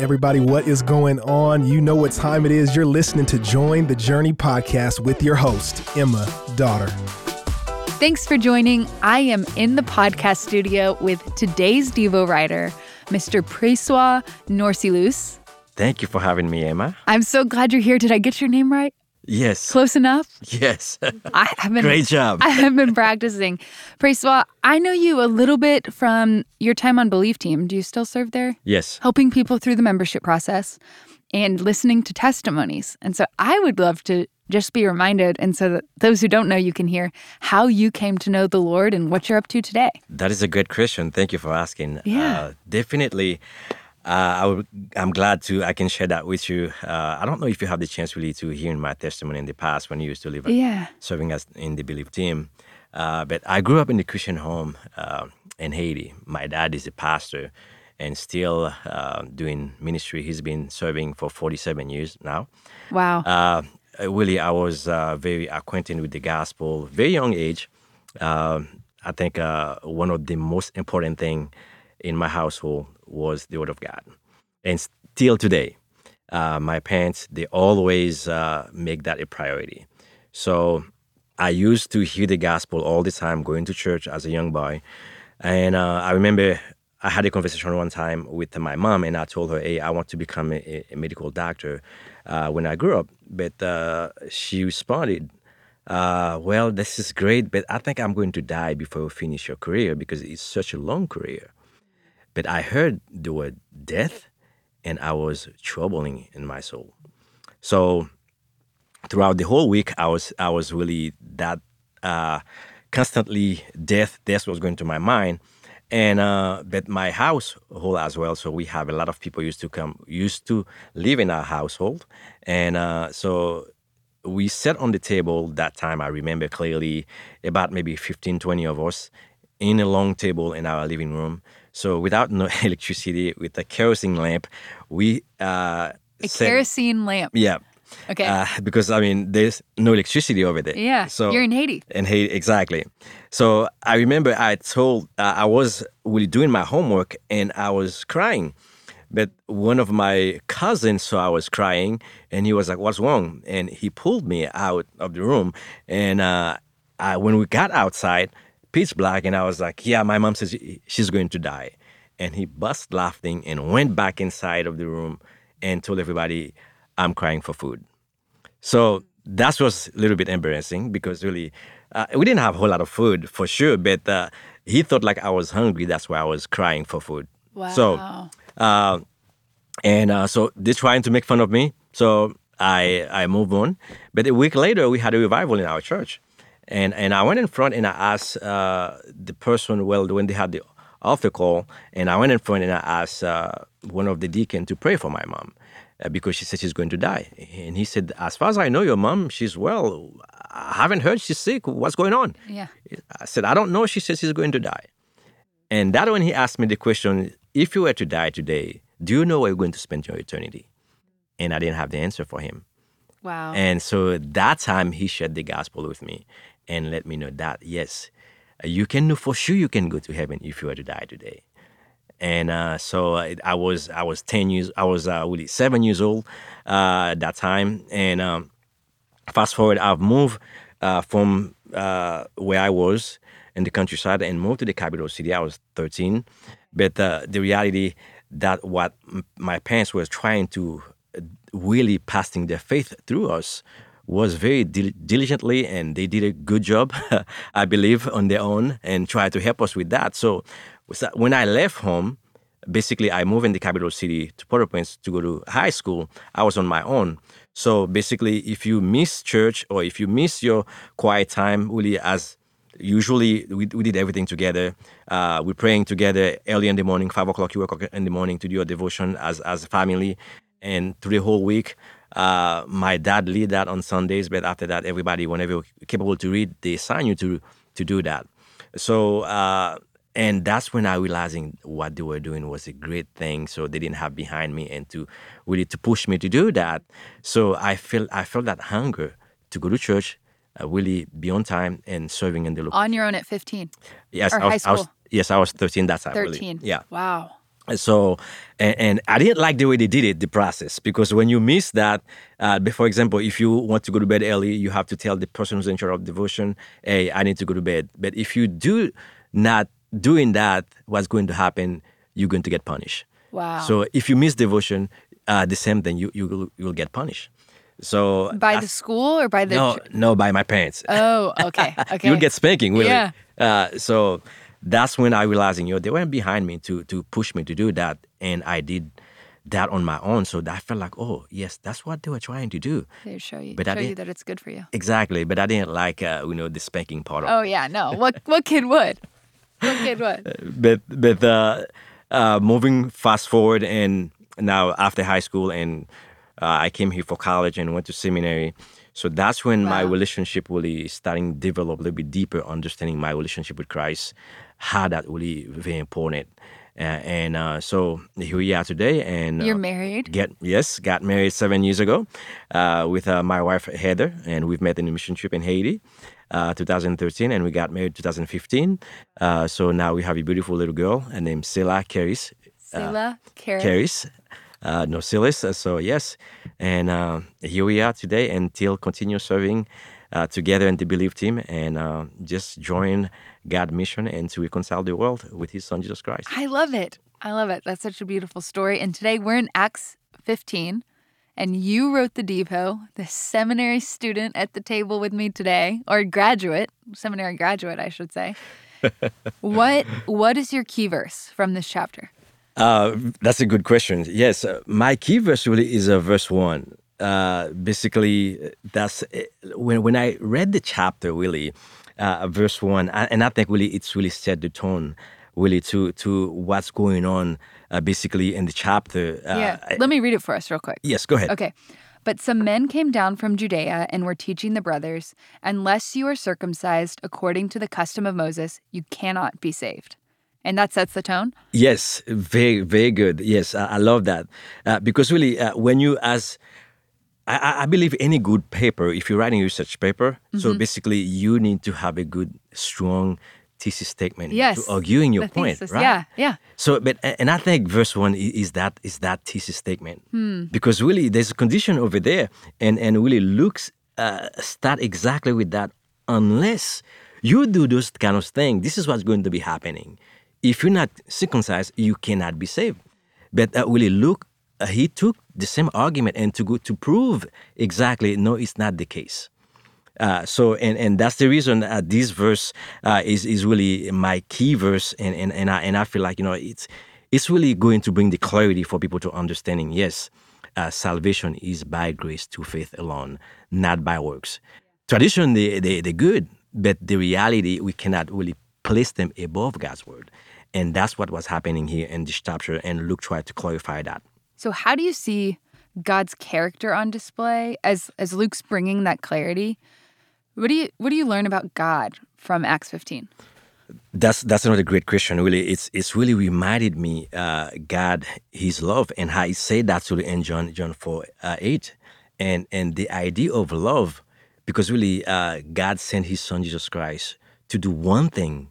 Everybody, what is going on? You know what time it is. You're listening to Join the Journey podcast with your host, Emma Dotter. Thanks for joining. I am in the podcast studio with today's Devo writer, Mr. Precois Norcillus. Thank you for having me, Emma. I'm so glad you're here. Did I get your name right? Yes. Close enough? Yes. I have been Great job. I have been practicing. Precois, I know you a little bit from your time on Belief Team. Do you still serve there? yes. Helping people through the membership process and listening to testimonies. And so I would love to just be reminded, and so that those who don't know you can hear how you came to know the Lord and what you're up to today. That is a good question. Thank you for asking. Yeah. Uh, definitely. Uh, I would, I'm glad to I can share that with you. Uh, I don't know if you have the chance really to hear my testimony in the past when you used to live Yeah. serving as in the Belief team. Uh, but I grew up in the Christian home uh, in Haiti. My dad is a pastor and still uh, doing ministry. He's been serving for 47 years now. Wow. uh, really, I was uh, very acquainted with the gospel very young age. Um I think uh, one of the most important thing in my household was the Word of God, and still today, uh, my parents they always uh, make that a priority. So I used to hear the gospel all the time, going to church as a young boy, and uh, I remember I had a conversation one time with my mom, and I told her, "Hey, I want to become a, a medical doctor uh, when I grew up." But uh, she responded, uh, "Well, this is great, but I think I'm going to die before you finish your career because it's such a long career." But I heard the word death, and I was troubling in my soul. So throughout the whole week, I was I was really that uh, constantly death death was going to my mind, and uh, but my household as well. So we have a lot of people used to come used to live in our household, and uh, so we sat on the table that time. I remember clearly about maybe 15, 20 of us in a long table in our living room. So without no electricity, with a kerosene lamp, we uh, a sat- kerosene lamp. yeah. Okay. Uh, because I mean, there's no electricity over there. yeah. So you're in Haiti. in Haiti, exactly. So I remember I told uh, I was really doing my homework and I was crying, but one of my cousins saw I was crying and he was like, "What's wrong?" And he pulled me out of the room. And uh, I, when we got outside, pitch black, and I was like, "Yeah, my mom says she's going to die," and he bust laughing and went back inside of the room and told everybody, "I'm crying for food." So that was a little bit embarrassing because really, uh, we didn't have a whole lot of food for sure, but uh, he thought like I was hungry. That's why I was crying for food. Wow. So, uh, and uh, so they're trying to make fun of me. So I I moved on. But a week later, we had a revival in our church, and and I went in front and I asked uh, the person. Well, when they had the altar call, and I went in front and I asked uh, one of the deacon to pray for my mom uh, because she said she's going to die. And he said, As far as I know, your mom, she's well. I haven't heard she's sick. What's going on? Yeah. I said, I don't know. She says she's going to die. And that when he asked me the question, if you were to die today, do you know where you're going to spend your eternity? And I didn't have the answer for him. Wow. And so that time he shared the gospel with me and let me know that, yes, you can know for sure you can go to heaven if you were to die today. And uh, so uh, I was I was ten years I was uh, really seven years old uh, at that time. And um, fast forward, I've moved uh, from uh, where I was in the countryside and moved to the capital city. I was thirteen, but uh, the reality that what my parents were trying to uh, really passing their faith through us was very dil- diligently and they did a good job i believe on their own and tried to help us with that. So so when i left home basically i moved in the capital city to port-au-prince to go to high school. I was on my own. So basically if you miss church or if you miss your quiet time really as usually we, we did everything together uh, we're praying together early in the morning five o'clock wake up in the morning to do your devotion as, as a family and through the whole week uh, my dad lead that on sundays but after that everybody whenever you're capable to read they assign you to to do that so uh, and that's when I realizing what they were doing was a great thing. So they didn't have behind me and to really to push me to do that. So I felt I felt that hunger to go to church, uh, really be on time and serving in the local. On your own at 15. yes, or I was, high I was yes I was thirteen That's time. 13. Really. Yeah. Wow. So and, and, i didn't like the way they did it the process because when you miss that uh, for example if you want to go to bed early you have to tell the person who's in charge of devotion hey i need to go to bed. But if you do not doing that what's going to happen? You're going to get punished. Wow. So if you miss devotion uh, the same thing you, you you'll get punished. So by the school or by the no no by my parents. Oh okay okay. you'll get spanking really. Yeah. Uh, so that's when I realized, you know, they weren't behind me to to push me to do that, and I did that on my own. So I felt like, oh yes, that's what they were trying to do. They show you, But show I you that it's good for you. Exactly, but I didn't like, uh, you know, the spanking part of. Oh yeah, no. What what kid would? What kid would? But but uh, uh, moving fast forward, and now after high school, and uh, I came here for college and went to seminary. So that's when my relationship really starting to develop a little bit deeper, understanding my relationship with Christ, how that really very important. Uh, and uh, so here we are today, and You're uh, married. Get yes, got married seven years ago uh, with uh, my wife Heather, and we've met in a mission trip in Haiti, uh, 2013, and we got married 2015. Uh, so now we have a beautiful little girl named Sela Caris. Karis. Caris, uh, no Silas. Uh, so yes, and uh, here we are today, and still continue serving uh, together in the Believe team, and uh, just join God's mission and to reconcile the world with His Son Jesus Christ. I love it. I love it. That's such a beautiful story. And today we're in Acts 15, and you wrote the Devo, the seminary student at the table with me today, or graduate, seminary graduate, I should say. what What is your key verse from this chapter? Uh, that's a good question. Yes, uh, my key verse really is uh, verse one. Uh, basically, that's uh, when when I read the chapter. Really, uh, verse one, and I think really it's really set the tone, really to to what's going on. Uh, basically, in the chapter. Uh, yeah. Let me read it for us real quick. yes, go ahead. Okay. But some men came down from Judea and were teaching the brothers, unless you are circumcised according to the custom of Moses, you cannot be saved. And that sets the tone. Yes, very, very good. Yes, I, I love that uh, because really, uh, when you as I- I, believe any good paper, if you're writing a research paper, Mm-hmm. so basically you need to have a good, strong thesis statement Yes. to arguing your the point, thesis. right? Yeah, yeah. So, but and I think verse one is that is that thesis statement Hmm. because really there's a condition over there, and and really looks uh, start exactly with that. Unless you do those kind of things, this is what's going to be happening. If you're not circumcised, you cannot be saved. But uh, really, look, uh, he took the same argument and to go to prove exactly no, it's not the case. Uh, so and and that's the reason uh, this verse uh, is is really my key verse and and and I and I feel like you know it's it's really going to bring the clarity for people to understanding. Yes, uh, salvation is by grace through faith alone, not by works. Tradition they they they're good, but the reality we cannot really place them above God's word, and that's what was happening here in this chapter. And Luke tried to clarify that. So how do you see God's character on display as as Luke's bringing that clarity? What do you what do you learn about God from Acts 15? That's that's another great question. Really, it's it's really reminded me uh, God, His love, and how He said that to in John John four uh, eight, and and the idea of love, because really uh, God sent His Son Jesus Christ to do one thing,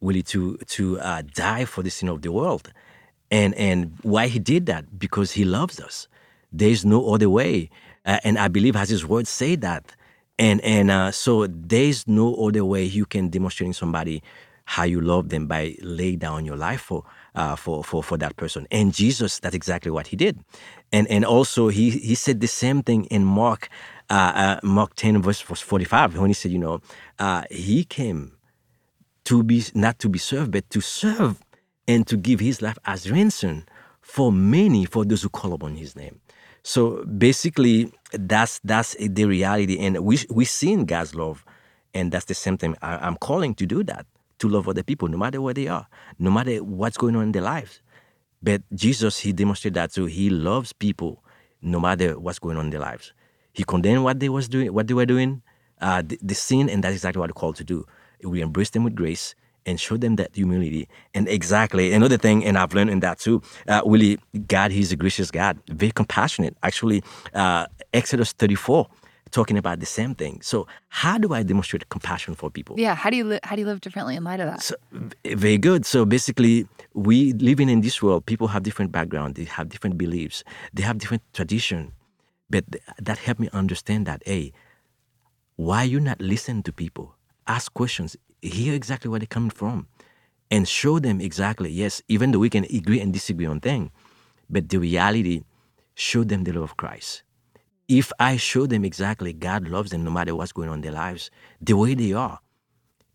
really to to uh, die for the sin of the world, and and why He did that because He loves us. There's no other way, uh, and I believe as His words say that, and and uh, so there's no other way you can demonstrate in somebody how you love them by lay down your life for uh, for for for that person. And Jesus, that's exactly what he did. And and also he he said the same thing in Mark uh, uh, Mark ten verse verse forty five when he said, you know, uh, he came to be not to be served, but to serve and to give his life as ransom for many, for those who call upon his name. So basically, that's that's the reality, and we we seen God's love, and that's the same thing. I, I'm calling to do that, to love other people, no matter where they are, no matter what's going on in their lives. But Jesus, he demonstrated that too. He loves people, no matter what's going on in their lives. He condemned what they was doing, what they were doing, uh, the, the sin, and that's exactly what we're called to do. We embrace them with grace and show them that humility. And exactly another thing, and I've learned in that too. Uh, really, God, He's a gracious God, very compassionate. Actually, uh, Exodus 34 talking about the same thing. So how do I demonstrate compassion for people? Yeah, how do you li- how do you live differently in light of that? So, very good. So basically, we living in this world, people have different background, they have different beliefs, they have different tradition. But that helped me understand that, hey, why you not listen to people? Ask questions, hear exactly where they're coming from, and show them exactly, yes, even though we can agree and disagree on things, but the reality, show them the love of Christ if I show them exactly God loves them no matter what's going on in their lives, the way they are,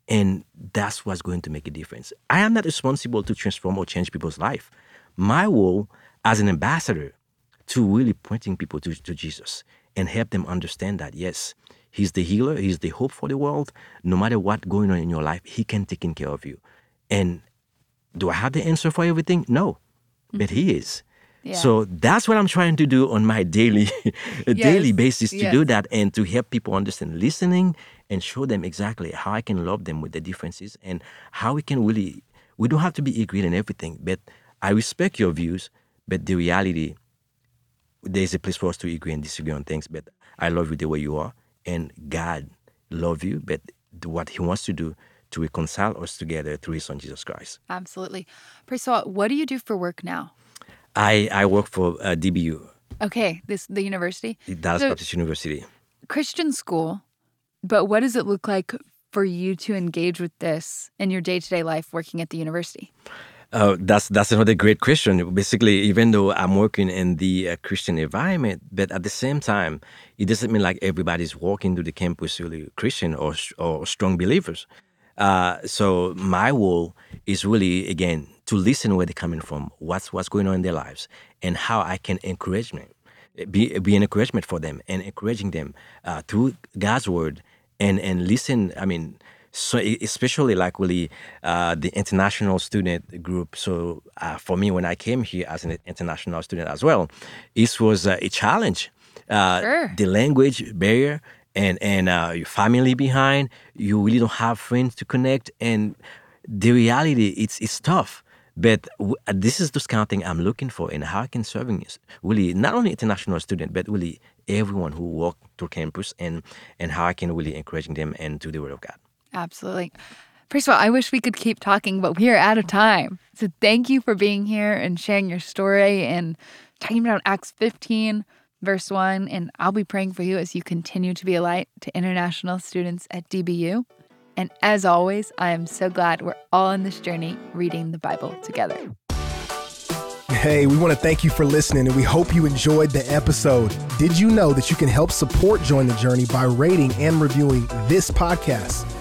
and that's what's going to make a difference. I am not responsible to transform or change people's life. My role as an ambassador to really pointing people to, to Jesus and help them understand that yes, He's the healer, He's the hope for the world. No matter what going on in your life, He can take care of you. And do I have the answer for everything? No, mm-hmm. but He is. So that's what I'm trying to do on my daily yes. daily basis to yes. do that and to help people understand listening and show them exactly how I can love them with the differences and how we can really we don't have to be agreed in everything, but I respect your views, but the reality there's a place for us to agree and disagree on things, but I love you the way you are and God love you, but what he wants to do to reconcile us together through his son Jesus Christ. Absolutely. Priscilla, what do you do for work now? I, I work for uh, DBU. Okay, this the university. Dallas so, Baptist University. Christian school, but what does it look like for you to engage with this in your day to day life working at the university? Uh, that's that's another great question. Basically, even though I'm working in the uh, Christian environment, but at the same time, it doesn't mean like everybody's walking to the campus really Christian or or strong believers. Uh, so my role is really again to listen where they're coming from, what's what's going on in their lives, and how I can encourage them, be be an encouragement for them, and encouraging them uh, through God's word, and and listen. I mean, so especially like really uh, the international student group. So uh, for me, when I came here as an international student as well, this was uh, a challenge. Uh, sure. The language barrier and and uh, your family behind, you really don't have friends to connect, and the reality it's it's tough. But w- uh, this is the kind of thing I'm looking for and how I can serving really not only international student, but really everyone who walk through campus and and how I can really encouraging them and do the word of God. Absolutely. First of all, I wish we could keep talking, but we are out of time. So thank you for being here and sharing your story and talking about Acts 15, verse 1. And I'll be praying for you as you continue to be a light to international students at DBU. And as always, I am so glad we're all on this journey reading the Bible together. Hey, we want to thank you for listening and we hope you enjoyed the episode. Did you know that you can help support Join the Journey by rating and reviewing this podcast?